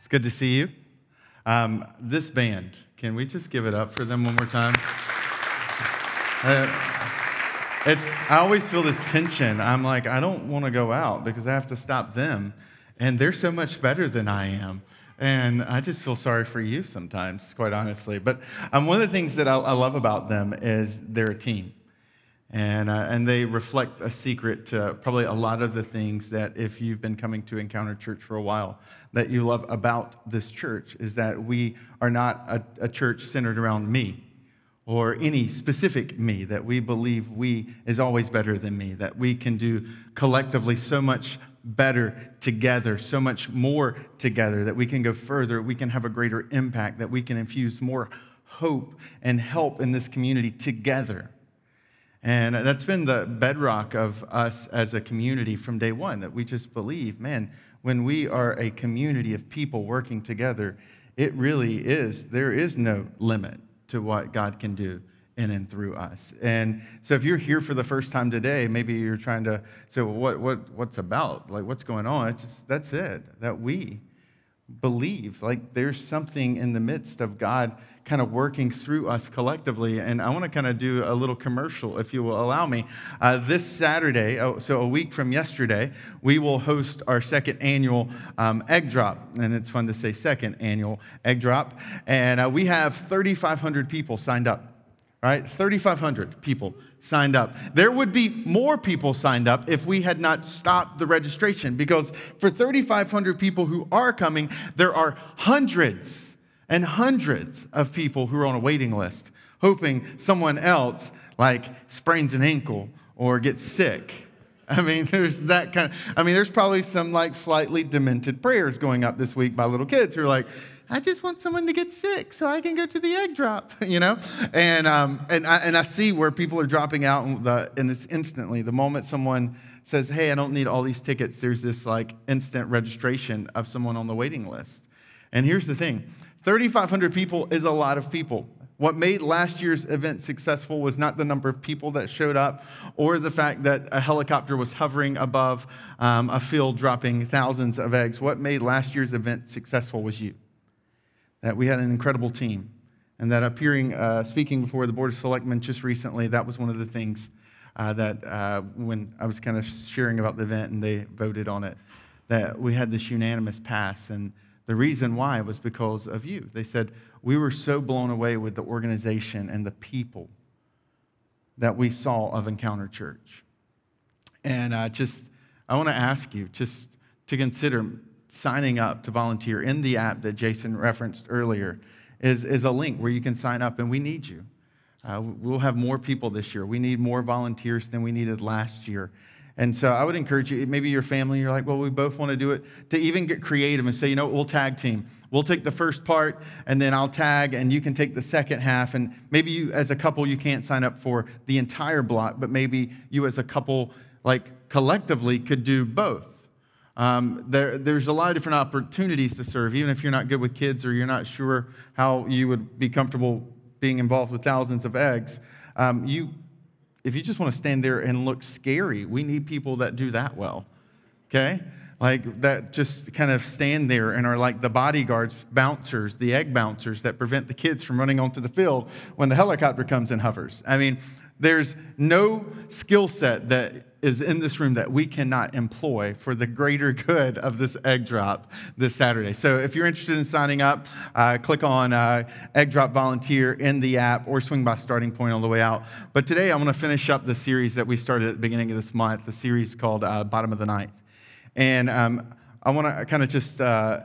It's good to see you. Um, this band, can we just give it up for them one more time? Uh, it's, I always feel this tension. I'm like, I don't want to go out because I have to stop them. And they're so much better than I am. And I just feel sorry for you sometimes, quite honestly. But um, one of the things that I, I love about them is they're a team. And, uh, and they reflect a secret to probably a lot of the things that if you've been coming to encounter church for a while that you love about this church is that we are not a, a church centered around me or any specific me that we believe we is always better than me that we can do collectively so much better together so much more together that we can go further we can have a greater impact that we can infuse more hope and help in this community together and that's been the bedrock of us as a community from day one that we just believe, man, when we are a community of people working together, it really is, there is no limit to what God can do in and through us. And so if you're here for the first time today, maybe you're trying to say, well, what, what, what's about? Like, what's going on? It's just, that's it, that we believe. Like, there's something in the midst of God kind of working through us collectively. And I want to kind of do a little commercial, if you will allow me. Uh, this Saturday, oh, so a week from yesterday, we will host our second annual um, egg drop. And it's fun to say second annual egg drop. And uh, we have 3,500 people signed up right? 3,500 people signed up. There would be more people signed up if we had not stopped the registration because for 3,500 people who are coming, there are hundreds and hundreds of people who are on a waiting list, hoping someone else like sprains an ankle or gets sick. I mean, there's that kind of, I mean, there's probably some like slightly demented prayers going up this week by little kids who are like, I just want someone to get sick so I can go to the egg drop, you know? And, um, and, I, and I see where people are dropping out, and, the, and it's instantly. The moment someone says, hey, I don't need all these tickets, there's this like instant registration of someone on the waiting list. And here's the thing 3,500 people is a lot of people. What made last year's event successful was not the number of people that showed up or the fact that a helicopter was hovering above um, a field dropping thousands of eggs. What made last year's event successful was you. That we had an incredible team. And that appearing, uh, speaking before the Board of Selectmen just recently, that was one of the things uh, that uh, when I was kind of sharing about the event and they voted on it, that we had this unanimous pass. And the reason why was because of you. They said, We were so blown away with the organization and the people that we saw of Encounter Church. And uh, just, I want to ask you just to consider signing up to volunteer in the app that Jason referenced earlier is, is a link where you can sign up, and we need you. Uh, we'll have more people this year. We need more volunteers than we needed last year. And so I would encourage you, maybe your family, you're like, well, we both want to do it, to even get creative and say, you know, we'll tag team. We'll take the first part and then I'll tag and you can take the second half. And maybe you, as a couple, you can't sign up for the entire block, but maybe you, as a couple, like collectively, could do both. Um, there, there's a lot of different opportunities to serve, even if you're not good with kids or you're not sure how you would be comfortable being involved with thousands of eggs. Um, you if you just want to stand there and look scary, we need people that do that well. Okay? Like that just kind of stand there and are like the bodyguards, bouncers, the egg bouncers that prevent the kids from running onto the field when the helicopter comes and hovers. I mean, there's no skill set that is in this room that we cannot employ for the greater good of this egg drop this Saturday. So if you're interested in signing up, uh, click on uh, Egg Drop Volunteer in the app or swing by Starting Point on the way out. But today I want to finish up the series that we started at the beginning of this month, the series called uh, Bottom of the Ninth. And um, I want to kind of just uh,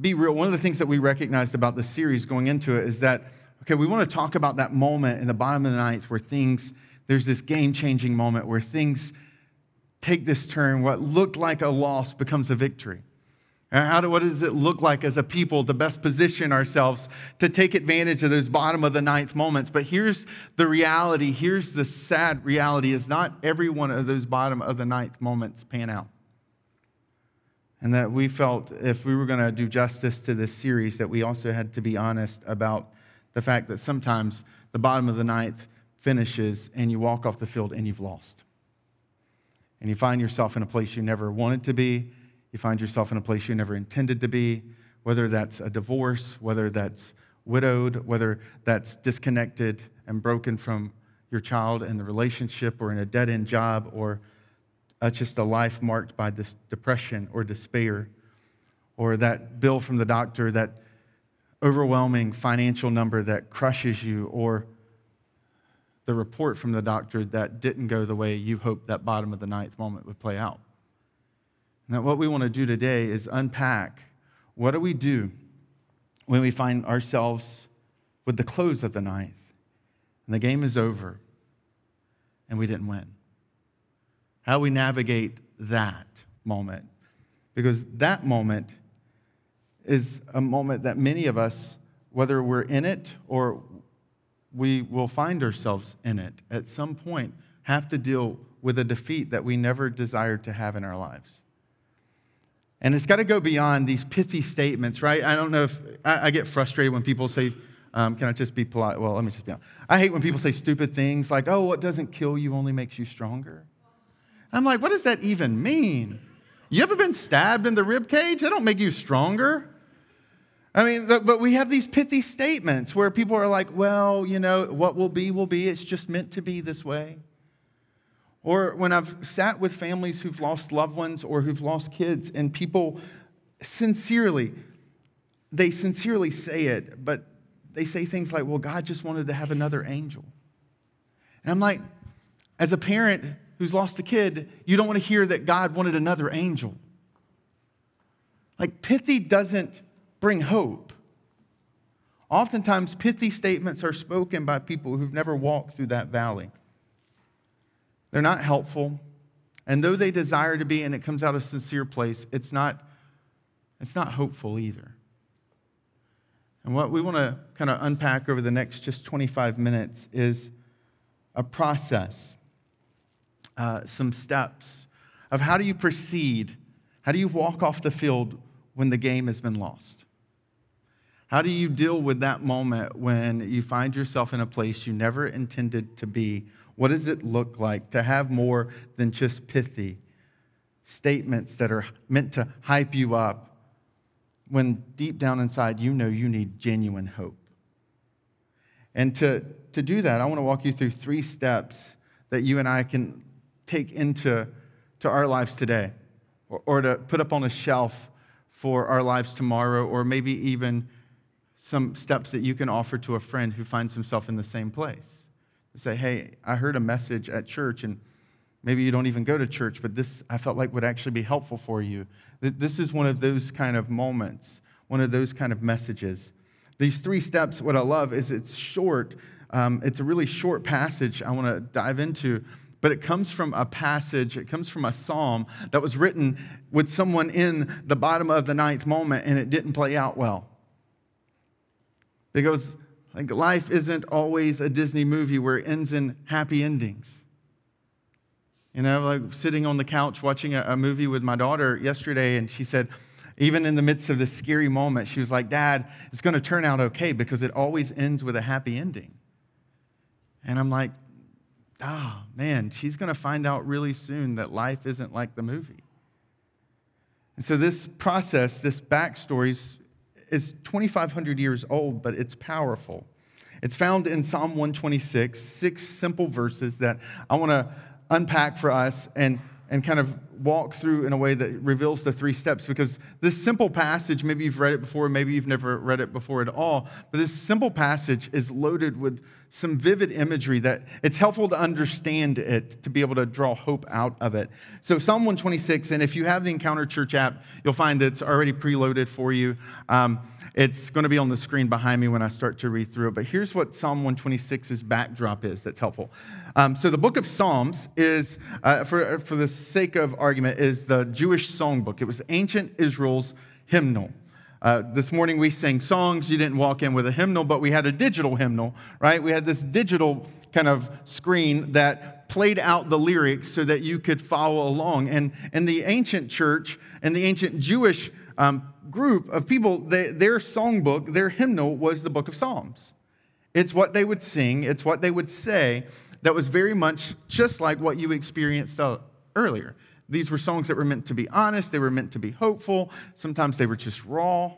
be real. One of the things that we recognized about the series going into it is that Okay, we want to talk about that moment in the bottom of the ninth where things, there's this game changing moment where things take this turn. What looked like a loss becomes a victory. And how do, what does it look like as a people to best position ourselves to take advantage of those bottom of the ninth moments? But here's the reality. Here's the sad reality is not every one of those bottom of the ninth moments pan out. And that we felt if we were going to do justice to this series, that we also had to be honest about the fact that sometimes the bottom of the ninth finishes and you walk off the field and you've lost. And you find yourself in a place you never wanted to be, you find yourself in a place you never intended to be, whether that's a divorce, whether that's widowed, whether that's disconnected and broken from your child and the relationship, or in a dead end job, or uh, just a life marked by this depression or despair, or that bill from the doctor, that overwhelming financial number that crushes you, or the report from the doctor that didn't go the way you hoped that bottom of the ninth moment would play out. Now, what we want to do today is unpack what do we do when we find ourselves with the close of the ninth and the game is over and we didn't win? How we navigate that moment. Because that moment is a moment that many of us, whether we're in it or we will find ourselves in it at some point, have to deal with a defeat that we never desired to have in our lives. And it's got to go beyond these pithy statements, right? I don't know if I, I get frustrated when people say, um, can I just be polite? Well, let me just be honest. I hate when people say stupid things like, oh, what doesn't kill you only makes you stronger. I'm like, what does that even mean? You ever been stabbed in the rib cage? That don't make you stronger. I mean, but we have these pithy statements where people are like, well, you know, what will be, will be. It's just meant to be this way. Or when I've sat with families who've lost loved ones or who've lost kids, and people sincerely, they sincerely say it, but they say things like, well, God just wanted to have another angel. And I'm like, as a parent who's lost a kid, you don't want to hear that God wanted another angel. Like, pithy doesn't bring hope. Oftentimes, pithy statements are spoken by people who've never walked through that valley. They're not helpful. And though they desire to be, and it comes out of a sincere place, it's not, it's not hopeful either. And what we want to kind of unpack over the next just 25 minutes is a process, uh, some steps of how do you proceed? How do you walk off the field when the game has been lost? How do you deal with that moment when you find yourself in a place you never intended to be? What does it look like to have more than just pithy statements that are meant to hype you up when deep down inside you know you need genuine hope? And to, to do that, I want to walk you through three steps that you and I can take into to our lives today or, or to put up on a shelf for our lives tomorrow or maybe even some steps that you can offer to a friend who finds himself in the same place. Say, hey, I heard a message at church, and maybe you don't even go to church, but this I felt like would actually be helpful for you. This is one of those kind of moments, one of those kind of messages. These three steps, what I love is it's short. Um, it's a really short passage I want to dive into, but it comes from a passage, it comes from a psalm that was written with someone in the bottom of the ninth moment, and it didn't play out well. Because like life isn't always a Disney movie where it ends in happy endings. You know, like sitting on the couch watching a, a movie with my daughter yesterday, and she said, even in the midst of this scary moment, she was like, Dad, it's going to turn out okay because it always ends with a happy ending. And I'm like, oh, man, she's going to find out really soon that life isn't like the movie. And so, this process, this backstory, is 2,500 years old, but it's powerful. It's found in Psalm 126, six simple verses that I want to unpack for us and, and kind of walk through in a way that reveals the three steps because this simple passage, maybe you've read it before, maybe you've never read it before at all, but this simple passage is loaded with some vivid imagery that it's helpful to understand it to be able to draw hope out of it. So, Psalm 126, and if you have the Encounter Church app, you'll find that it's already preloaded for you. Um, it's going to be on the screen behind me when I start to read through it. But here's what Psalm 126's backdrop is that's helpful. Um, so the book of Psalms is, uh, for, for the sake of argument, is the Jewish songbook. It was ancient Israel's hymnal. Uh, this morning we sang songs. You didn't walk in with a hymnal, but we had a digital hymnal, right? We had this digital kind of screen that played out the lyrics so that you could follow along. And in the ancient church and the ancient Jewish um, group of people, they, their songbook, their hymnal was the book of Psalms. It's what they would sing, it's what they would say that was very much just like what you experienced uh, earlier. these were songs that were meant to be honest, they were meant to be hopeful, sometimes they were just raw.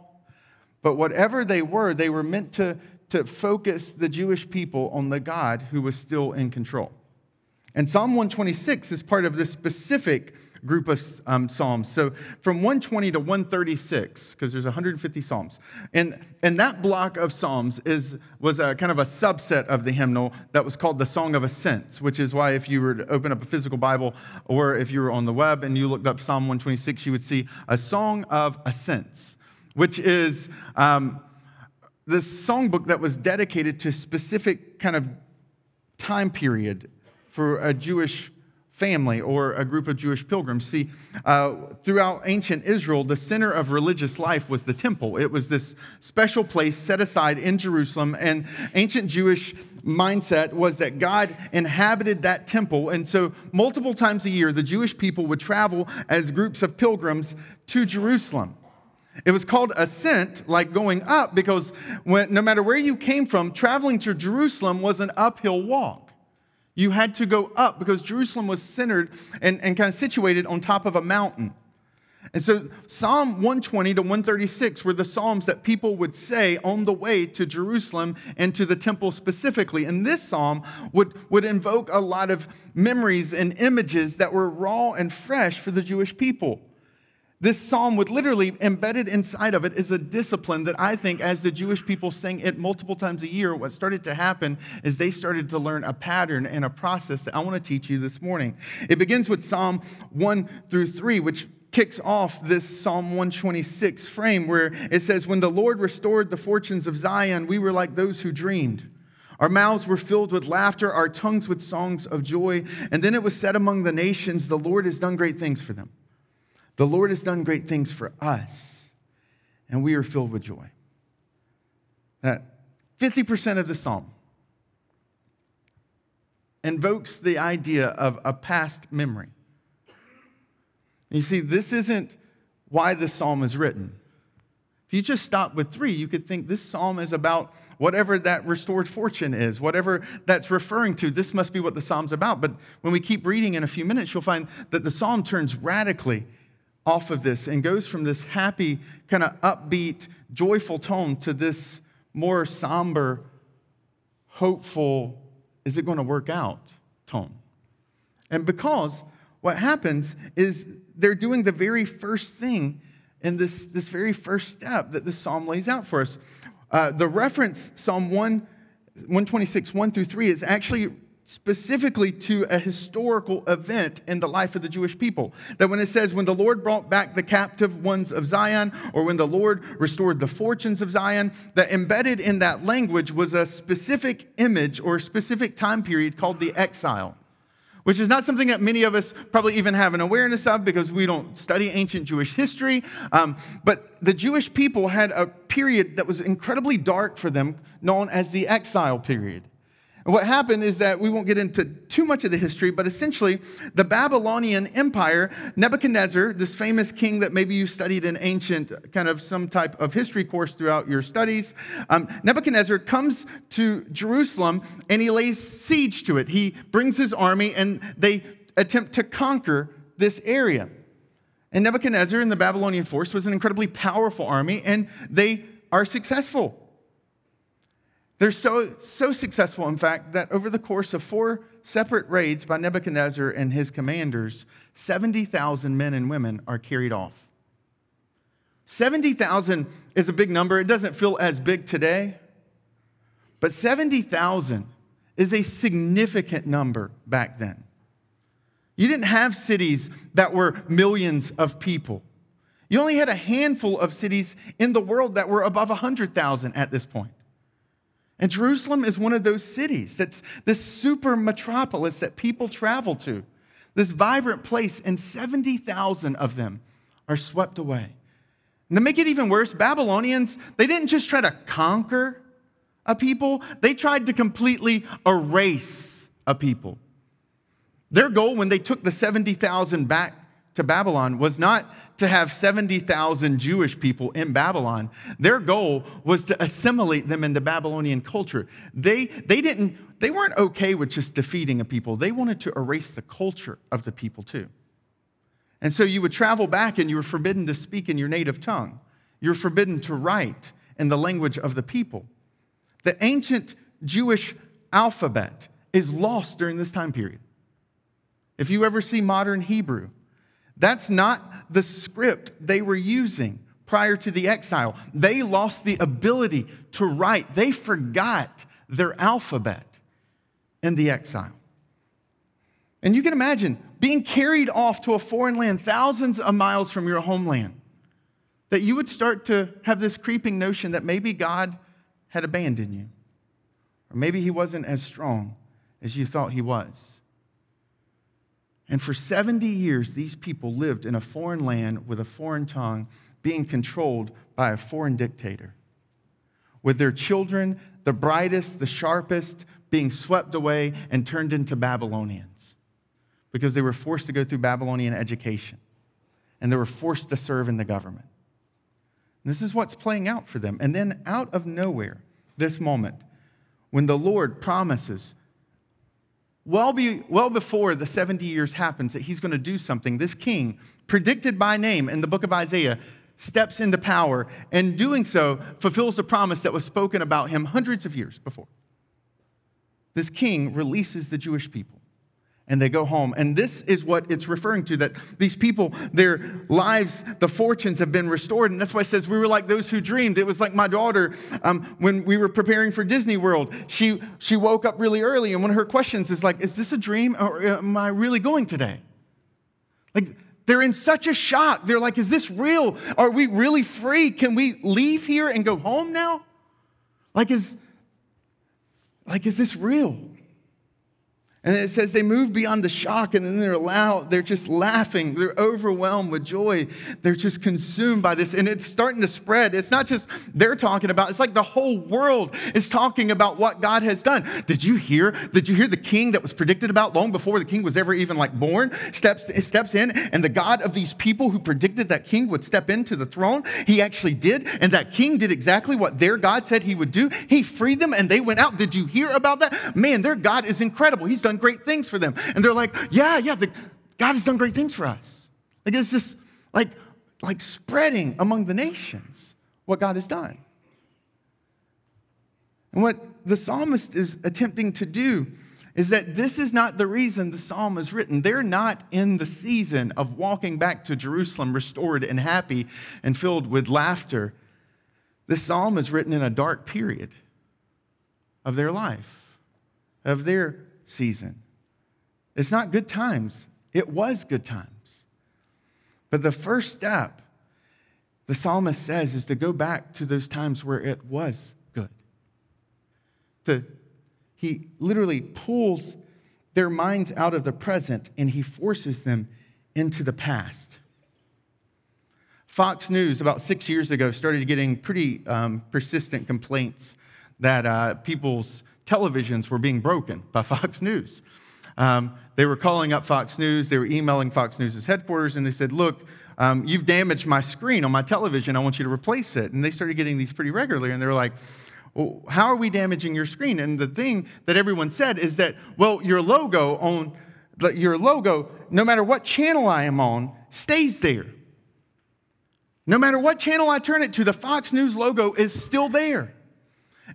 But whatever they were, they were meant to, to focus the Jewish people on the God who was still in control. And Psalm 126 is part of this specific group of um, psalms. So from 120 to 136, because there's 150 psalms, and and that block of psalms is was a kind of a subset of the hymnal that was called the Song of Ascents, which is why if you were to open up a physical Bible or if you were on the web and you looked up Psalm 126, you would see a Song of Ascents, which is um, this songbook that was dedicated to specific kind of time period for a Jewish family or a group of Jewish pilgrims. See, uh, throughout ancient Israel, the center of religious life was the temple. It was this special place set aside in Jerusalem, and ancient Jewish mindset was that God inhabited that temple. And so, multiple times a year, the Jewish people would travel as groups of pilgrims to Jerusalem. It was called ascent, like going up, because when, no matter where you came from, traveling to Jerusalem was an uphill walk. You had to go up because Jerusalem was centered and, and kind of situated on top of a mountain. And so Psalm 120 to 136 were the Psalms that people would say on the way to Jerusalem and to the temple specifically. And this Psalm would, would invoke a lot of memories and images that were raw and fresh for the Jewish people. This psalm, with literally embedded inside of it, is a discipline that I think, as the Jewish people sang it multiple times a year, what started to happen is they started to learn a pattern and a process that I want to teach you this morning. It begins with Psalm 1 through 3, which kicks off this Psalm 126 frame where it says, When the Lord restored the fortunes of Zion, we were like those who dreamed. Our mouths were filled with laughter, our tongues with songs of joy. And then it was said among the nations, The Lord has done great things for them. The Lord has done great things for us, and we are filled with joy. That 50% of the psalm invokes the idea of a past memory. You see, this isn't why the psalm is written. If you just stop with three, you could think this psalm is about whatever that restored fortune is, whatever that's referring to. This must be what the psalm's about. But when we keep reading in a few minutes, you'll find that the psalm turns radically off of this and goes from this happy, kind of upbeat, joyful tone to this more somber, hopeful, is it going to work out tone. And because what happens is they're doing the very first thing in this, this very first step that the psalm lays out for us. Uh, the reference, Psalm 1, 126, 1 through 3, is actually specifically to a historical event in the life of the Jewish people. That when it says, when the Lord brought back the captive ones of Zion, or when the Lord restored the fortunes of Zion, that embedded in that language was a specific image or specific time period called the exile. Which is not something that many of us probably even have an awareness of because we don't study ancient Jewish history. Um, but the Jewish people had a period that was incredibly dark for them, known as the exile period. And what happened is that we won't get into too much of the history, but essentially, the Babylonian Empire, Nebuchadnezzar, this famous king that maybe you studied in ancient, kind of some type of history course throughout your studies, um, Nebuchadnezzar comes to Jerusalem and he lays siege to it. He brings his army and they attempt to conquer this area. And Nebuchadnezzar and the Babylonian force was an incredibly powerful army, and they are successful. They're so, so successful, in fact, that over the course of four separate raids by Nebuchadnezzar and his commanders, 70,000 men and women are carried off. 70,000 is a big number. It doesn't feel as big today, but 70,000 is a significant number back then. You didn't have cities that were millions of people. You only had a handful of cities in the world that were above 100,000 at this point. And Jerusalem is one of those cities that's this super metropolis that people travel to, this vibrant place, and 70,000 of them are swept away. And to make it even worse, Babylonians, they didn't just try to conquer a people, they tried to completely erase a people. Their goal when they took the 70,000 back to Babylon was not to have 70,000 Jewish people in Babylon. Their goal was to assimilate them into Babylonian culture. They, they, didn't, they weren't okay with just defeating a people, they wanted to erase the culture of the people too. And so you would travel back and you were forbidden to speak in your native tongue. You're forbidden to write in the language of the people. The ancient Jewish alphabet is lost during this time period. If you ever see modern Hebrew, that's not the script they were using prior to the exile. They lost the ability to write, they forgot their alphabet in the exile. And you can imagine being carried off to a foreign land thousands of miles from your homeland, that you would start to have this creeping notion that maybe God had abandoned you, or maybe he wasn't as strong as you thought he was. And for 70 years, these people lived in a foreign land with a foreign tongue, being controlled by a foreign dictator. With their children, the brightest, the sharpest, being swept away and turned into Babylonians because they were forced to go through Babylonian education and they were forced to serve in the government. And this is what's playing out for them. And then, out of nowhere, this moment, when the Lord promises well, be, well before the 70 years happens that he's going to do something, this king, predicted by name in the book of Isaiah, steps into power and doing so fulfills the promise that was spoken about him hundreds of years before. This king releases the Jewish people and they go home. And this is what it's referring to that these people, their lives, the fortunes have been restored. And that's why it says we were like those who dreamed. It was like my daughter um, when we were preparing for Disney World. She, she woke up really early, and one of her questions is like, Is this a dream or am I really going today? Like, they're in such a shock. They're like, Is this real? Are we really free? Can we leave here and go home now? Like, is, like, is this real? And it says they move beyond the shock and then they're loud. They're just laughing. They're overwhelmed with joy. They're just consumed by this. And it's starting to spread. It's not just they're talking about, it's like the whole world is talking about what God has done. Did you hear? Did you hear the king that was predicted about long before the king was ever even like born steps, steps in? And the God of these people who predicted that king would step into the throne, he actually did. And that king did exactly what their God said he would do. He freed them and they went out. Did you hear about that? Man, their God is incredible. He's done done great things for them. And they're like, yeah, yeah, the, God has done great things for us. Like it's just like, like spreading among the nations what God has done. And what the psalmist is attempting to do is that this is not the reason the psalm is written. They're not in the season of walking back to Jerusalem restored and happy and filled with laughter. The psalm is written in a dark period of their life, of their season. It's not good times, it was good times. But the first step, the psalmist says, is to go back to those times where it was good. To, he literally pulls their minds out of the present and he forces them into the past. Fox News, about six years ago, started getting pretty um, persistent complaints that uh, people's televisions were being broken by Fox News. Um, they were calling up Fox News, they were emailing Fox News' headquarters, and they said, Look, um, you've damaged my screen on my television. I want you to replace it. And they started getting these pretty regularly, and they were like, well, how are we damaging your screen? And the thing that everyone said is that, well, your logo on your logo, no matter what channel I am on, stays there. No matter what channel I turn it to, the Fox News logo is still there.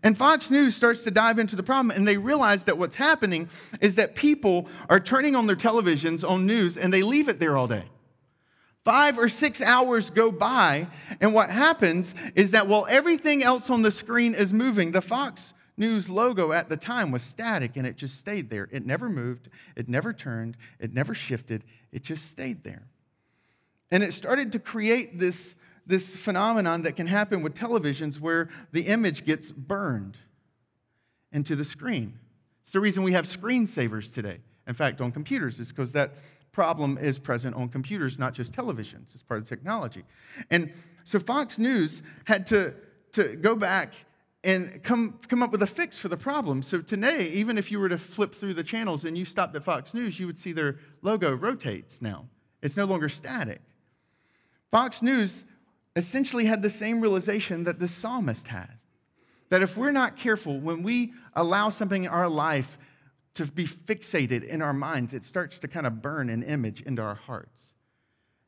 And Fox News starts to dive into the problem, and they realize that what's happening is that people are turning on their televisions on news and they leave it there all day. Five or six hours go by, and what happens is that while everything else on the screen is moving, the Fox News logo at the time was static and it just stayed there. It never moved, it never turned, it never shifted, it just stayed there. And it started to create this this phenomenon that can happen with televisions where the image gets burned into the screen. It's the reason we have screensavers today. In fact, on computers, is because that problem is present on computers, not just televisions. It's part of the technology. And so Fox News had to, to go back and come, come up with a fix for the problem. So today, even if you were to flip through the channels and you stopped at Fox News, you would see their logo rotates now. It's no longer static. Fox News essentially had the same realization that the psalmist has that if we're not careful, when we allow something in our life to be fixated in our minds, it starts to kind of burn an image into our hearts.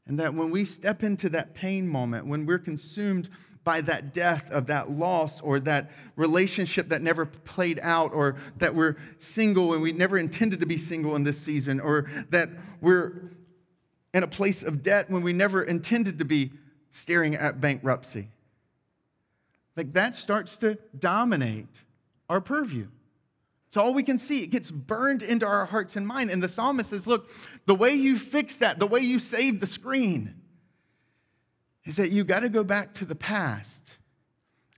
And that when we step into that pain moment, when we're consumed by that death of that loss or that relationship that never played out or that we're single and we never intended to be single in this season or that we're in a place of debt when we never intended to be staring at bankruptcy. Like that starts to dominate our purview. It's all we can see. It gets burned into our hearts and mind. And the psalmist says, Look, the way you fix that, the way you save the screen, is that you got to go back to the past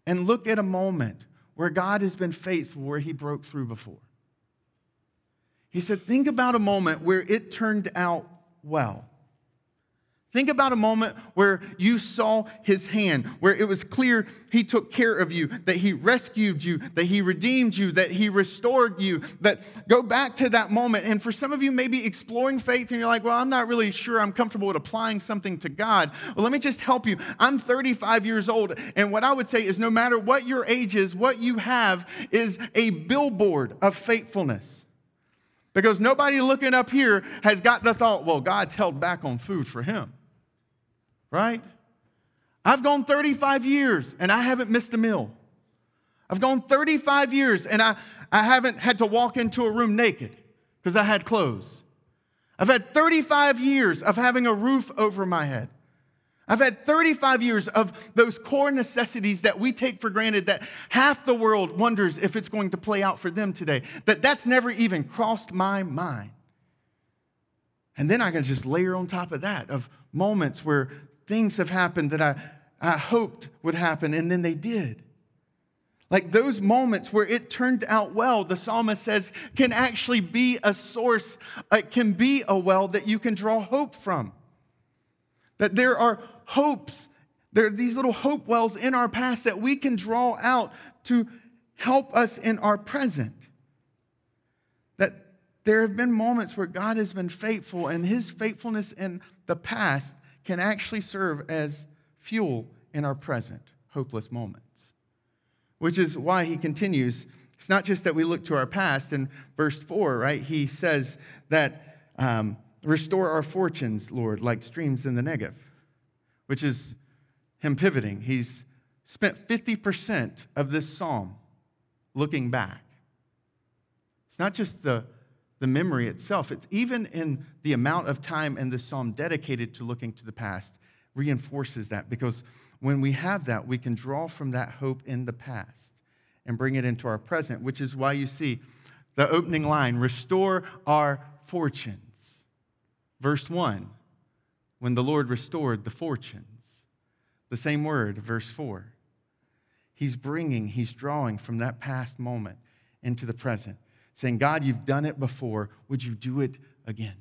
and look at a moment where God has been faithful, where he broke through before. He said, Think about a moment where it turned out well. Think about a moment where you saw his hand, where it was clear he took care of you, that he rescued you, that he redeemed you, that he restored you. That go back to that moment. And for some of you, maybe exploring faith, and you're like, well, I'm not really sure I'm comfortable with applying something to God. Well, let me just help you. I'm 35 years old, and what I would say is no matter what your age is, what you have is a billboard of faithfulness. Because nobody looking up here has got the thought, well, God's held back on food for him right? I've gone 35 years and I haven't missed a meal. I've gone 35 years and I, I haven't had to walk into a room naked because I had clothes. I've had 35 years of having a roof over my head. I've had 35 years of those core necessities that we take for granted that half the world wonders if it's going to play out for them today. That that's never even crossed my mind. And then I can just layer on top of that of moments where things have happened that I, I hoped would happen, and then they did. Like those moments where it turned out well, the psalmist says, can actually be a source, it can be a well that you can draw hope from. That there are hopes, there are these little hope wells in our past that we can draw out to help us in our present. That there have been moments where God has been faithful, and his faithfulness in the past can actually serve as fuel in our present hopeless moments. Which is why he continues. It's not just that we look to our past. In verse 4, right, he says that um, restore our fortunes, Lord, like streams in the Negev, which is him pivoting. He's spent 50% of this psalm looking back. It's not just the the memory itself. It's even in the amount of time in this psalm dedicated to looking to the past reinforces that because when we have that, we can draw from that hope in the past and bring it into our present, which is why you see the opening line restore our fortunes. Verse 1, when the Lord restored the fortunes. The same word, verse 4. He's bringing, he's drawing from that past moment into the present saying, God, you've done it before. Would you do it again?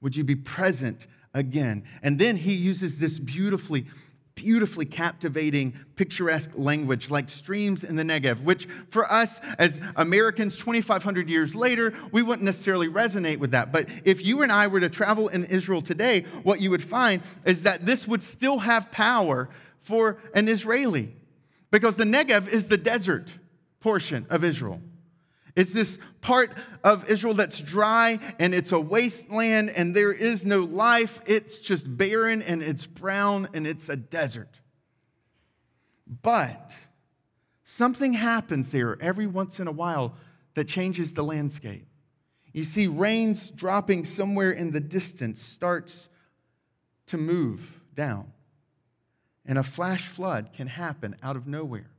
Would you be present again? And then he uses this beautifully, beautifully captivating, picturesque language like streams in the Negev, which for us as Americans 2,500 years later, we wouldn't necessarily resonate with that. But if you and I were to travel in Israel today, what you would find is that this would still have power for an Israeli because the Negev is the desert portion of Israel. It's this part of Israel that's dry and it's a wasteland and there is no life. It's just barren and it's brown and it's a desert. But something happens there every once in a while that changes the landscape. You see, rains dropping somewhere in the distance starts to move down, and a flash flood can happen out of nowhere.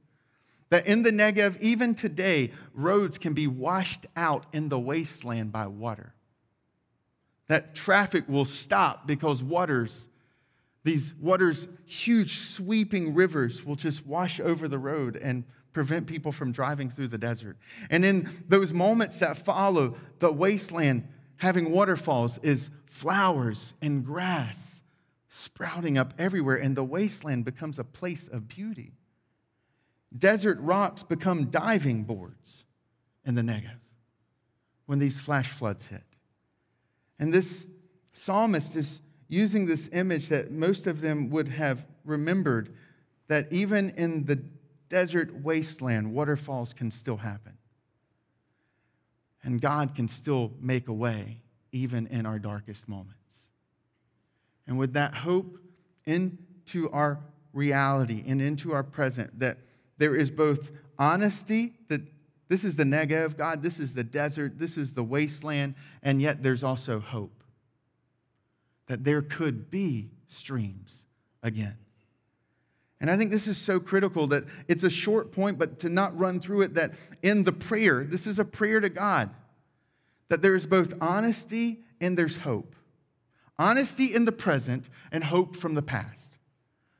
That in the Negev, even today, roads can be washed out in the wasteland by water. That traffic will stop because waters, these waters, huge sweeping rivers, will just wash over the road and prevent people from driving through the desert. And in those moments that follow, the wasteland having waterfalls is flowers and grass sprouting up everywhere, and the wasteland becomes a place of beauty. Desert rocks become diving boards in the Negev when these flash floods hit. And this psalmist is using this image that most of them would have remembered that even in the desert wasteland, waterfalls can still happen. And God can still make a way even in our darkest moments. And with that hope into our reality and into our present, that there is both honesty, that this is the Negev, God, this is the desert, this is the wasteland, and yet there's also hope. That there could be streams again. And I think this is so critical that it's a short point, but to not run through it, that in the prayer, this is a prayer to God, that there is both honesty and there's hope. Honesty in the present and hope from the past.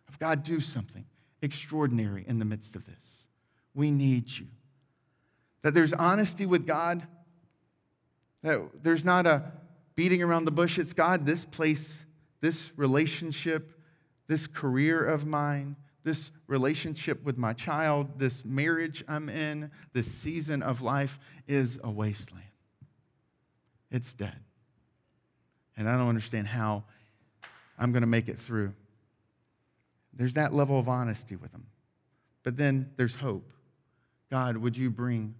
Of God, do something extraordinary in the midst of this. We need you. That there's honesty with God, that there's not a beating around the bush. It's God, this place, this relationship, this career of mine, this relationship with my child, this marriage I'm in, this season of life is a wasteland. It's dead. And I don't understand how I'm going to make it through. There's that level of honesty with them. But then there's hope. God, would you bring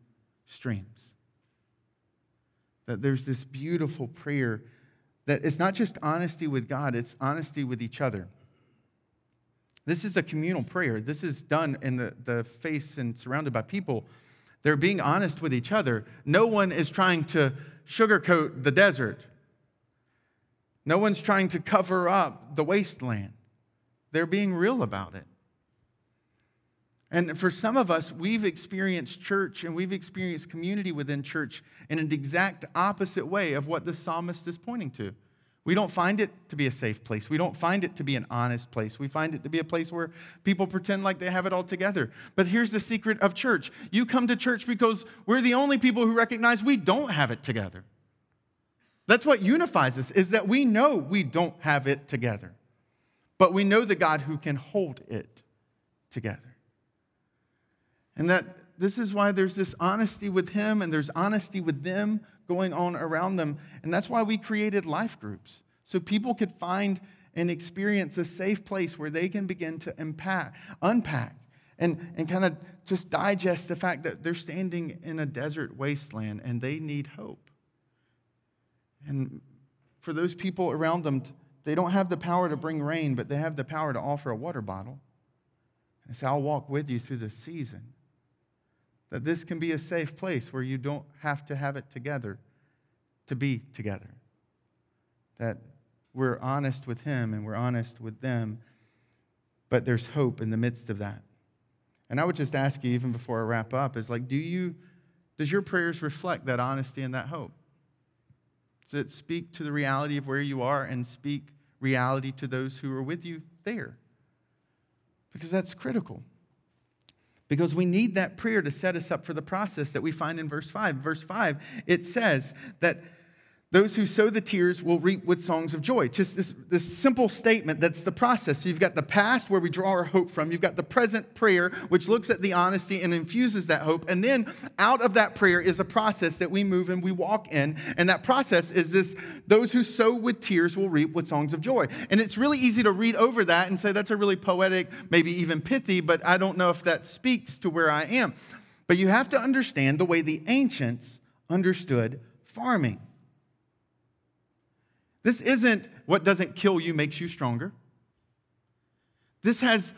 streams? That there's this beautiful prayer that it's not just honesty with God, it's honesty with each other. This is a communal prayer. This is done in the, the face and surrounded by people. They're being honest with each other. No one is trying to sugarcoat the desert. No one's trying to cover up the wasteland. They're being real about it. And for some of us, we've experienced church and we've experienced community within church in an exact opposite way of what the psalmist is pointing to. We don't find it to be a safe place. We don't find it to be an honest place. We find it to be a place where people pretend like they have it all together. But here's the secret of church you come to church because we're the only people who recognize we don't have it together. That's what unifies us, is that we know we don't have it together, but we know the God who can hold it together. And that this is why there's this honesty with Him and there's honesty with them going on around them. And that's why we created life groups, so people could find and experience a safe place where they can begin to impact, unpack and, and kind of just digest the fact that they're standing in a desert wasteland and they need hope. And for those people around them, they don't have the power to bring rain, but they have the power to offer a water bottle. And say, I'll walk with you through the season. That this can be a safe place where you don't have to have it together to be together. That we're honest with Him and we're honest with them, but there's hope in the midst of that. And I would just ask you, even before I wrap up, is like, do you, does your prayers reflect that honesty and that hope? Does it speak to the reality of where you are and speak reality to those who are with you there? Because that's critical. Because we need that prayer to set us up for the process that we find in verse 5. Verse 5, it says that those who sow the tears will reap with songs of joy. Just this, this simple statement that's the process. So you've got the past where we draw our hope from. You've got the present prayer, which looks at the honesty and infuses that hope. And then out of that prayer is a process that we move and we walk in. And that process is this those who sow with tears will reap with songs of joy. And it's really easy to read over that and say that's a really poetic, maybe even pithy, but I don't know if that speaks to where I am. But you have to understand the way the ancients understood farming. This isn't what doesn't kill you makes you stronger. This has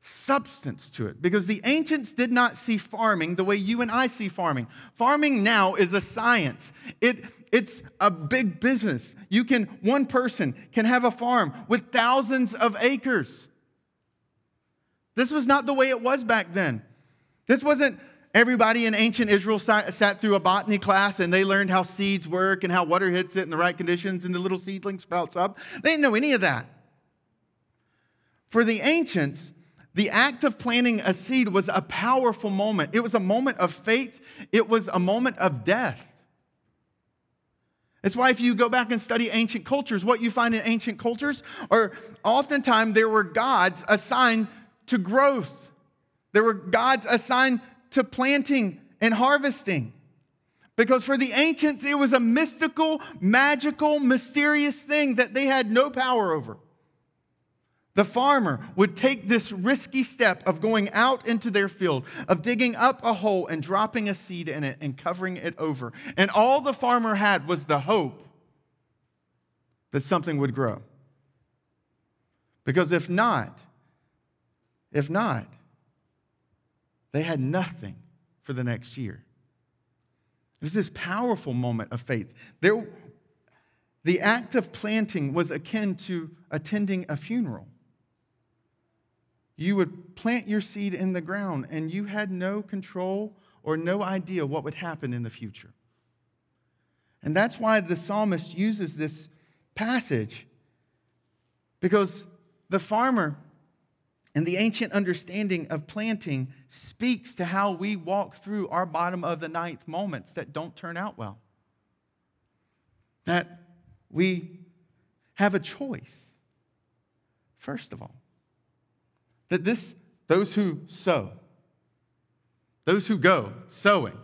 substance to it because the ancients did not see farming the way you and I see farming. Farming now is a science. It it's a big business. You can one person can have a farm with thousands of acres. This was not the way it was back then. This wasn't Everybody in ancient Israel sat, sat, through a botany class and they learned how seeds work and how water hits it in the right conditions and the little seedling sprouts up. They didn't know any of that. For the ancients, the act of planting a seed was a powerful moment. It was a moment of faith, it was a moment of death. That's why if you go back and study ancient cultures, what you find in ancient cultures are oftentimes there were gods assigned to growth. There were gods assigned to planting and harvesting. Because for the ancients, it was a mystical, magical, mysterious thing that they had no power over. The farmer would take this risky step of going out into their field, of digging up a hole and dropping a seed in it and covering it over. And all the farmer had was the hope that something would grow. Because if not, if not, they had nothing for the next year. It was this powerful moment of faith. There, the act of planting was akin to attending a funeral. You would plant your seed in the ground, and you had no control or no idea what would happen in the future. And that's why the psalmist uses this passage, because the farmer and the ancient understanding of planting speaks to how we walk through our bottom of the ninth moments that don't turn out well. That we have a choice, first of all. That this, those who sow, those who go sowing,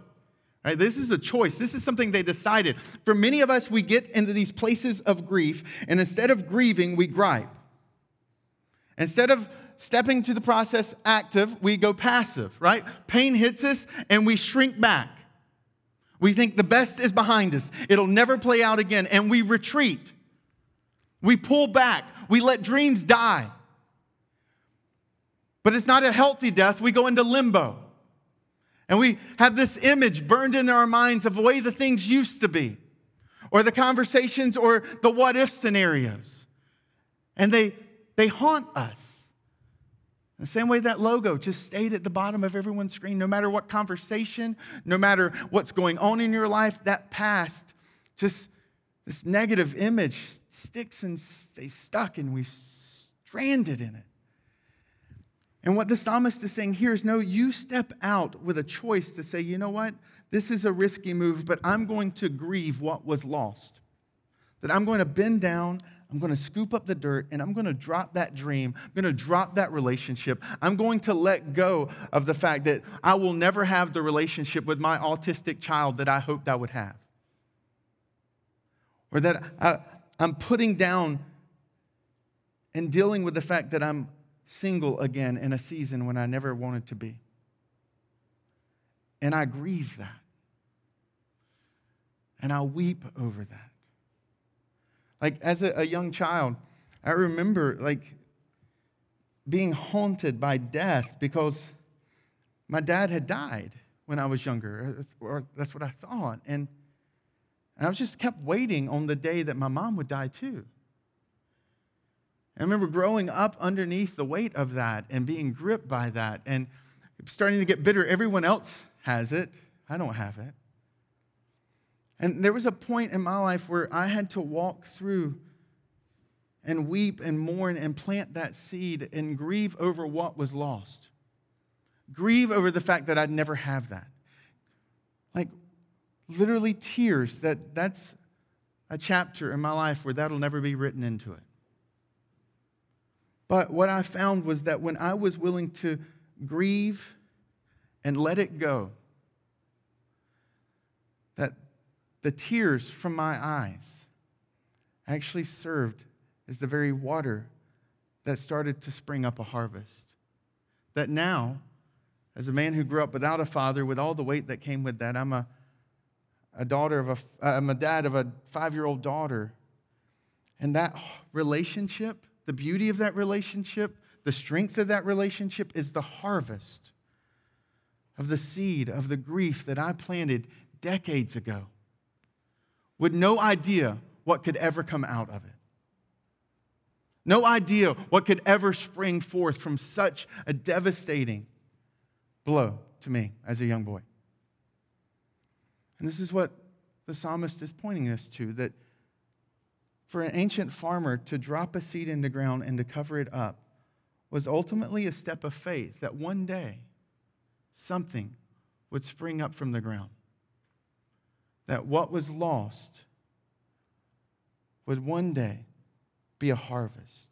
Right, this is a choice. This is something they decided. For many of us, we get into these places of grief, and instead of grieving, we gripe. Instead of stepping to the process active, we go passive, right? Pain hits us and we shrink back. We think the best is behind us, it'll never play out again, and we retreat. We pull back, we let dreams die. But it's not a healthy death, we go into limbo. And we have this image burned into our minds of the way the things used to be, or the conversations, or the what if scenarios. And they, they haunt us. The same way that logo just stayed at the bottom of everyone's screen, no matter what conversation, no matter what's going on in your life, that past, just this negative image sticks and stays stuck, and we stranded in it. And what the psalmist is saying here is no, you step out with a choice to say, you know what? This is a risky move, but I'm going to grieve what was lost. That I'm going to bend down, I'm going to scoop up the dirt and I'm going to drop that dream. I'm going to drop that relationship. I'm going to let go of the fact that I will never have the relationship with my autistic child that I hoped I would have. Or that I, am putting down and dealing with the fact that I'm single again in a season when I never wanted to be. And I grieve that. And I weep over that. Like as a, a young child, I remember like being haunted by death because my dad had died when I was younger, or that's what I thought. And, and I was just kept waiting on the day that my mom would die too. I remember growing up underneath the weight of that and being gripped by that and starting to get bitter. Everyone else has it, I don't have it. And there was a point in my life where I had to walk through and weep and mourn and plant that seed and grieve over what was lost. Grieve over the fact that I'd never have that. Like literally tears that that's a chapter in my life where that'll never be written into it. But what I found was that when I was willing to grieve and let it go, that the tears from my eyes actually served as the very water that started to spring up a harvest. That now, as a man who grew up without a father, with all the weight that came with that, I'm a, a daughter of a, I'm a dad of a five year old daughter. And that relationship, the beauty of that relationship, the strength of that relationship is the harvest of the seed of the grief that I planted decades ago with no idea what could ever come out of it. No idea what could ever spring forth from such a devastating blow to me as a young boy. And this is what the psalmist is pointing us to that for an ancient farmer to drop a seed in the ground and to cover it up was ultimately a step of faith that one day something would spring up from the ground that what was lost would one day be a harvest.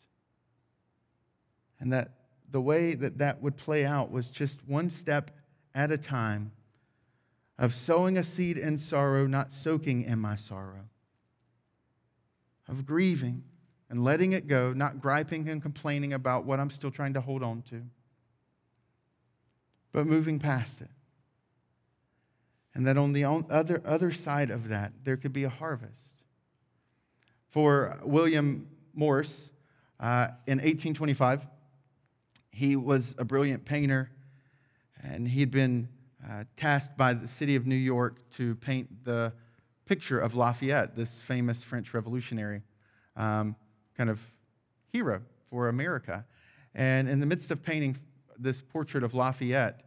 And that the way that that would play out was just one step at a time of sowing a seed in sorrow, not soaking in my sorrow, of grieving and letting it go, not griping and complaining about what I'm still trying to hold on to, but moving past it. And that on the other, other side of that, there could be a harvest. For William Morse, uh, in 1825. He was a brilliant painter, and he had been uh, tasked by the city of New York to paint the picture of Lafayette, this famous French revolutionary um, kind of hero for America. And in the midst of painting this portrait of Lafayette,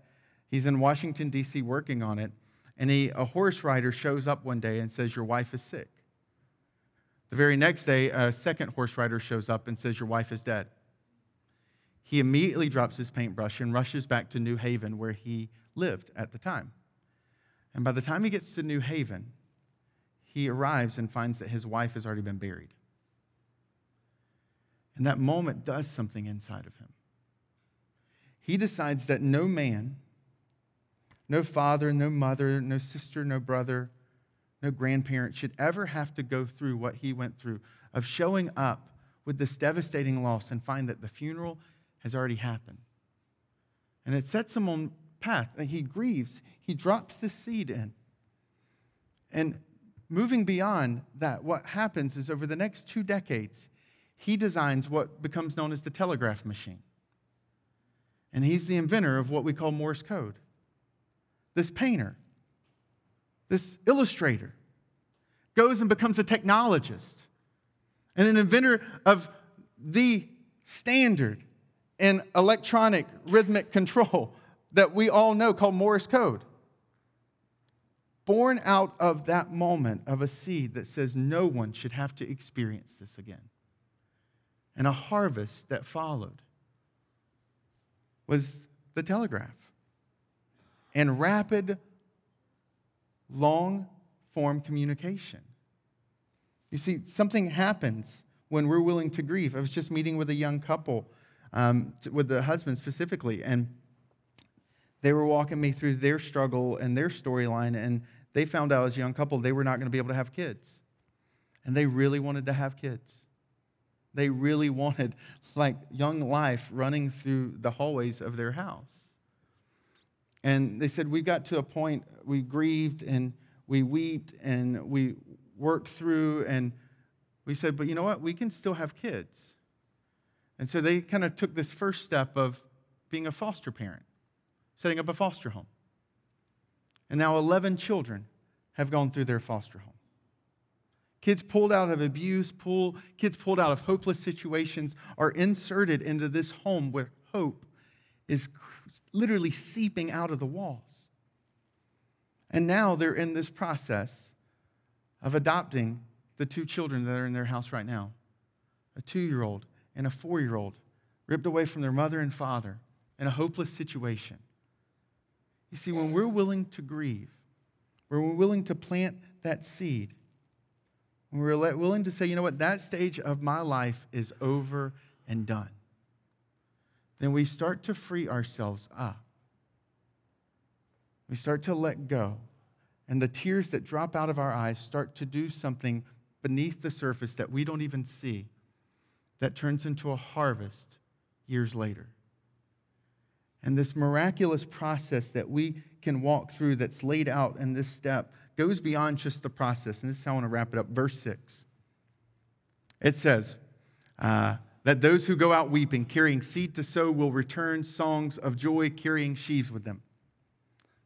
he's in Washington, D.C., working on it, and he, a horse rider shows up one day and says, Your wife is sick. The very next day, a second horse rider shows up and says, Your wife is dead. He immediately drops his paintbrush and rushes back to New Haven, where he lived at the time. And by the time he gets to New Haven, he arrives and finds that his wife has already been buried. And that moment does something inside of him. He decides that no man, no father, no mother, no sister, no brother, no grandparent should ever have to go through what he went through of showing up with this devastating loss and find that the funeral has already happened. And it sets him on path. And he grieves. He drops the seed in. And moving beyond that, what happens is over the next two decades, he designs what becomes known as the telegraph machine. And he's the inventor of what we call Morse code. This painter, this illustrator, goes and becomes a technologist and an inventor of the standard in electronic rhythmic control that we all know called Morse code. Born out of that moment of a seed that says no one should have to experience this again. And a harvest that followed was the telegraph and rapid, long form communication. You see, something happens when we're willing to grieve. I was just meeting with a young couple, um, with the husband specifically, and they were walking me through their struggle and their storyline, and they found out as a young couple they were not going to be able to have kids. And they really wanted to have kids. They really wanted, like, young life running through the hallways of their house. And they said, We got to a point, we grieved and we wept and we worked through, and we said, But you know what? We can still have kids. And so they kind of took this first step of being a foster parent setting up a foster home. And now 11 children have gone through their foster home. Kids pulled out of abuse, pull, kids pulled out of hopeless situations are inserted into this home where hope is literally seeping out of the walls. And now they're in this process of adopting the two children that are in their house right now a two year old and a four year old, ripped away from their mother and father in a hopeless situation. You see, when we're willing to grieve, when we're willing to plant that seed, when we're willing to say, you know what, that stage of my life is over and done, then we start to free ourselves up. We start to let go. And the tears that drop out of our eyes start to do something beneath the surface that we don't even see that turns into a harvest years later. And this miraculous process that we can walk through that's laid out in this step goes beyond just the process. And this is how I want to wrap it up. Verse 6. It says, uh, that those who go out weeping, carrying seed to sow, will return songs of joy, carrying sheaves with them.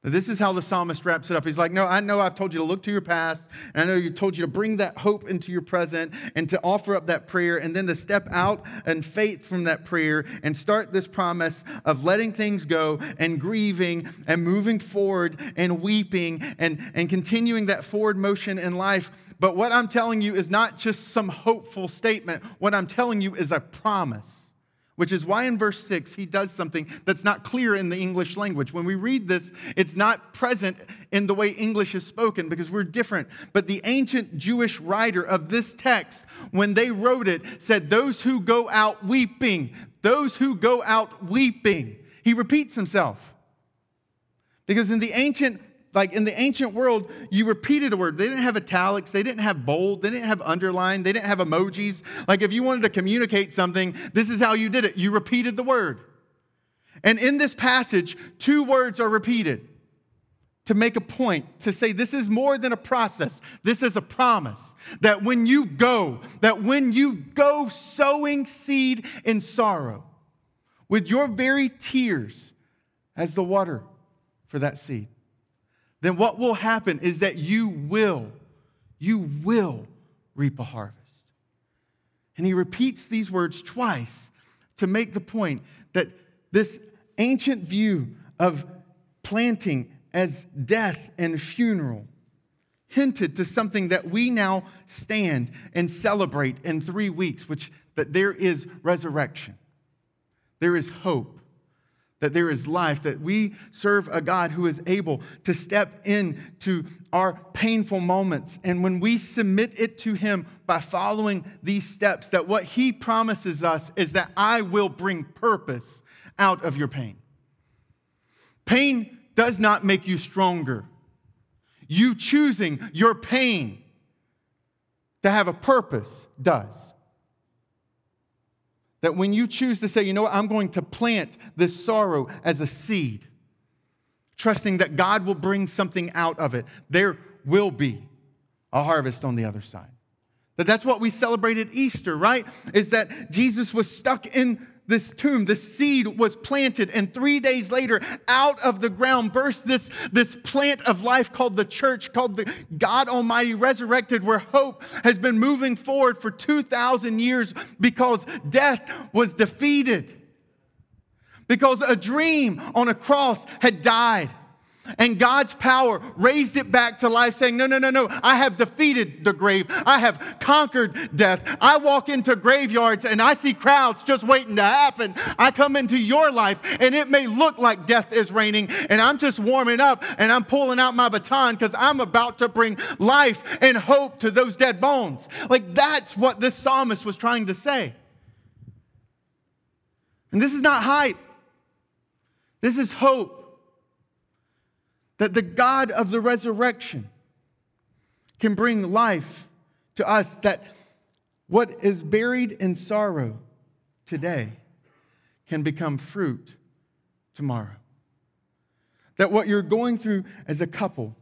This is how the psalmist wraps it up. He's like, No, I know I've told you to look to your past, and I know you told you to bring that hope into your present and to offer up that prayer, and then to step out in faith from that prayer and start this promise of letting things go and grieving and moving forward and weeping and, and continuing that forward motion in life. But what I'm telling you is not just some hopeful statement, what I'm telling you is a promise which is why in verse 6 he does something that's not clear in the English language. When we read this, it's not present in the way English is spoken because we're different. But the ancient Jewish writer of this text, when they wrote it, said, Those who go out weeping, those who go out weeping. He repeats himself. Because in the ancient like in the ancient world, you repeated a word. They didn't have italics, they didn't have bold, they didn't have underline, they didn't have emojis. Like if you wanted to communicate something, this is how you did it. You repeated the word. And in this passage, two words are repeated to make a point to say this is more than a process. This is a promise that when you go, that when you go sowing seed in sorrow, with your very tears as the water for that seed, then what will happen is that you will, you will reap a harvest. And he repeats these words twice to make the point that this ancient view of planting as death and funeral hinted to something that we now stand and celebrate in three weeks, which that there is resurrection, there is hope, that there is life, that we serve a God who is able to step into our painful moments. And when we submit it to Him by following these steps, that what He promises us is that I will bring purpose out of your pain. Pain does not make you stronger. You choosing your pain to have a purpose does. That when you choose to say, you know what, I'm going to plant this sorrow as a seed, trusting that God will bring something out of it, there will be a harvest on the other side. That that's what we celebrated Easter, right? Is that Jesus was stuck in this tomb, this seed was planted, and three days later, out of the ground burst this, this plant of life called the church, called the God Almighty resurrected, where hope has been moving forward for 2,000 years because death was defeated. Because a dream on a cross had died. And God's power raised it back to life, saying, No, no, no, no, I have defeated the grave. I have conquered death. I walk into graveyards and I see crowds just waiting to happen. I come into your life and it may look like death is reigning, and I'm just warming up and I'm pulling out my baton because I'm about to bring life and hope to those dead bones. Like that's what this psalmist was trying to say. And this is not hype, this is hope that the God of the resurrection can bring life to us, that what is buried in sorrow today can become fruit tomorrow. That what you're going through as a couple,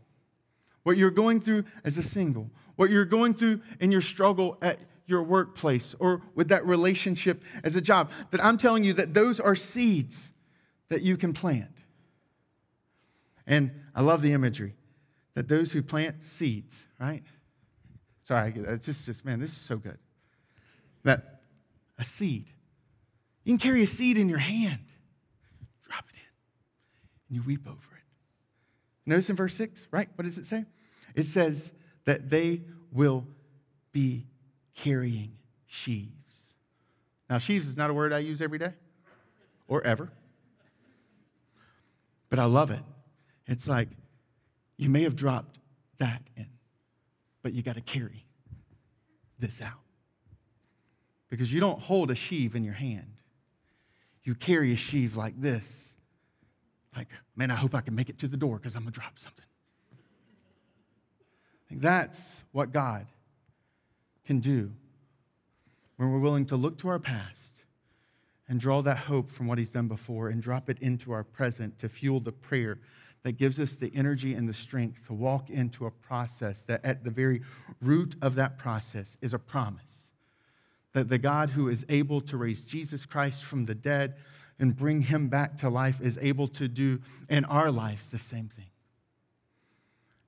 what you're going through as a single, what you're going through in your struggle at your workplace or with that relationship as a job, that I'm telling you that those are seeds that you can plant. And I love the imagery that those who plant seeds, right? Sorry, it's uh, just, just, man, this is so good. That a seed, you can carry a seed in your hand, drop it in, and you weep over it. Notice in verse 6, right? What does it say? It says that they will be carrying sheaves. Now, sheaves is not a word I use every day or ever, but I love it it's like you may have dropped that in, but you got to carry this out. Because you don't hold a sheave in your hand, you carry a sheave like this. Like, man, I hope I can make it to the door because I'm going to drop something. that's what God can do when we're willing to look to our past and draw that hope from what He's done before and drop it into our present to fuel the prayer that gives us the energy and the strength to walk into a process that at the very root of that process is a promise that the God who is able to raise Jesus Christ from the dead and bring him back to life is able to do in our lives the same thing.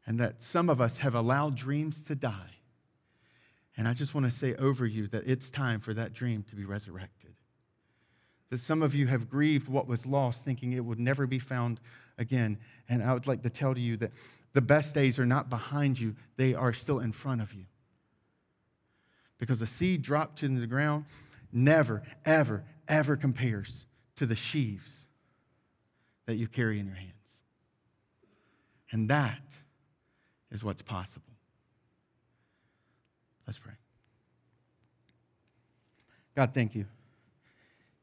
And that some of us have allowed dreams to die. And I just want to say over you that it's time for that dream to be resurrected. That some of you have grieved what was lost, thinking it would never be found again. And I would like to tell you that the best days are not behind you, they are still in front of you. Because a seed dropped into the ground never, ever, ever compares to the sheaves that you carry in your hands. And that is what's possible. Let's pray. God, thank you.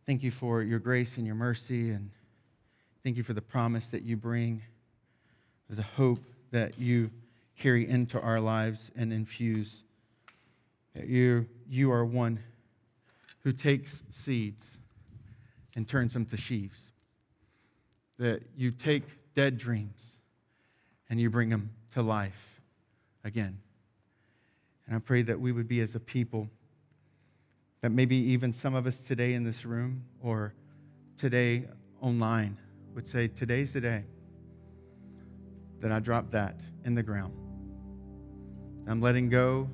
Thank you for your grace and your mercy and Thank you for the promise that you bring, the hope that you carry into our lives and infuse. That you, you are one who takes seeds and turns them to sheaves. That you take dead dreams and you bring them to life again. And I pray that we would be as a people that maybe even some of us today in this room or today online would say, Today's the day that I drop that in the ground. I'm letting go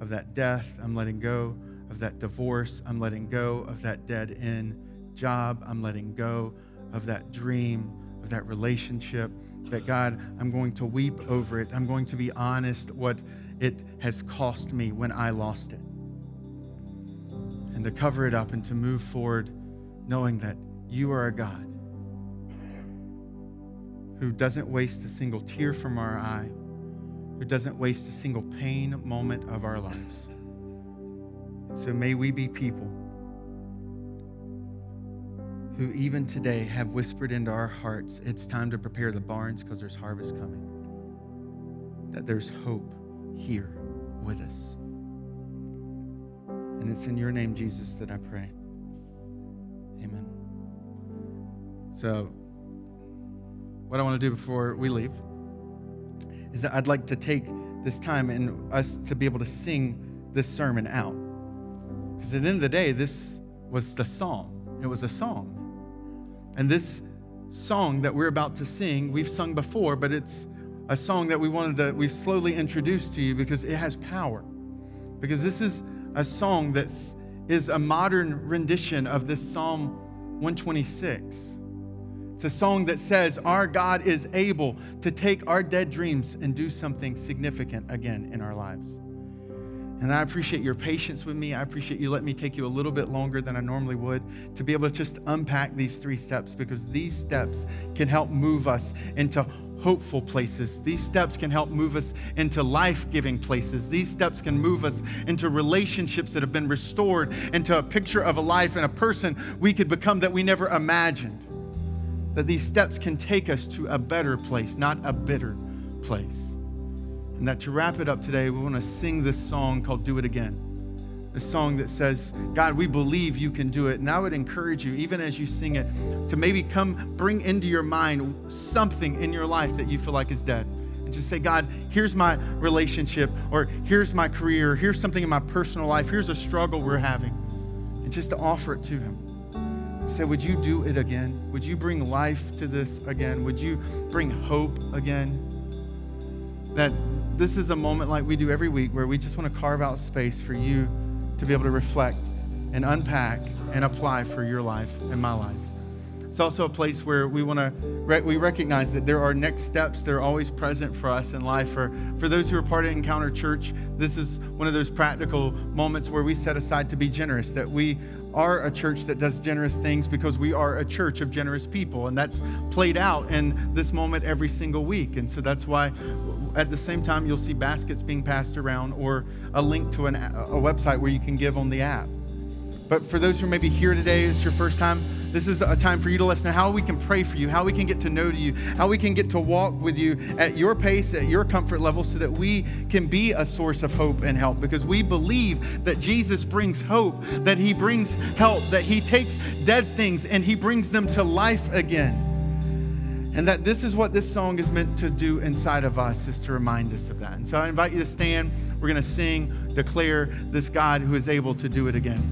of that death. I'm letting go of that divorce. I'm letting go of that dead end job. I'm letting go of that dream, of that relationship. That God, I'm going to weep over it. I'm going to be honest what it has cost me when I lost it. And to cover it up and to move forward knowing that you are a God who doesn't waste a single tear from our eye, who doesn't waste a single pain moment of our lives. So may we be people who even today have whispered into our hearts, it's time to prepare the barns because there's harvest coming. That there's hope here with us. And it's in your name, Jesus, that I pray. Amen. So, what I want to do before we leave is that I'd like to take this time and us to be able to sing this sermon out. Because at the end of the day, this was the song. It was a song. And this song that we're about to sing, we've sung before, but it's a song that we wanted to, we've slowly introduced to you because it has power. Because this is a song that is a modern rendition of this Psalm 126. It's a song that says, Our God is able to take our dead dreams and do something significant again in our lives. And I appreciate your patience with me. I appreciate you letting me take you a little bit longer than I normally would to be able to just unpack these three steps because these steps can help move us into hopeful places. These steps can help move us into life giving places. These steps can move us into relationships that have been restored, into a picture of a life and a person we could become that we never imagined that these steps can take us to a better place, not a bitter place. And that to wrap it up today, we want to sing this song called Do It Again. A song that says, God, we believe you can do it. And I would encourage you, even as you sing it, to maybe come bring into your mind something in your life that you feel like is dead. And just say, God, here's my relationship, or here's my career, or here's something in my personal life, here's a struggle we're having. And just to offer it to Him. Say, would you do it again? Would you bring life to this again? Would you bring hope again? That this is a moment like we do every week where we just want to carve out space for you to be able to reflect and unpack and apply for your life and my life. It's also a place where we want to we recognize that there are next steps that are always present for us in life. For for those who are part of Encounter Church, this is one of those practical moments where we set aside to be generous. That we are a church that does generous things because we are a church of generous people, and that's played out in this moment every single week. And so that's why at the same time you'll see baskets being passed around or a link to an, a website where you can give on the app. But for those who may be here today, it's your first time, this is a time for you to listen to how we can pray for you, how we can get to know you, how we can get to walk with you at your pace, at your comfort level, so that we can be a source of hope and help. Because we believe that Jesus brings hope, that he brings help, that he takes dead things and he brings them to life again. And that this is what this song is meant to do inside of us, is to remind us of that. And so I invite you to stand. We're going to sing, declare this God who is able to do it again.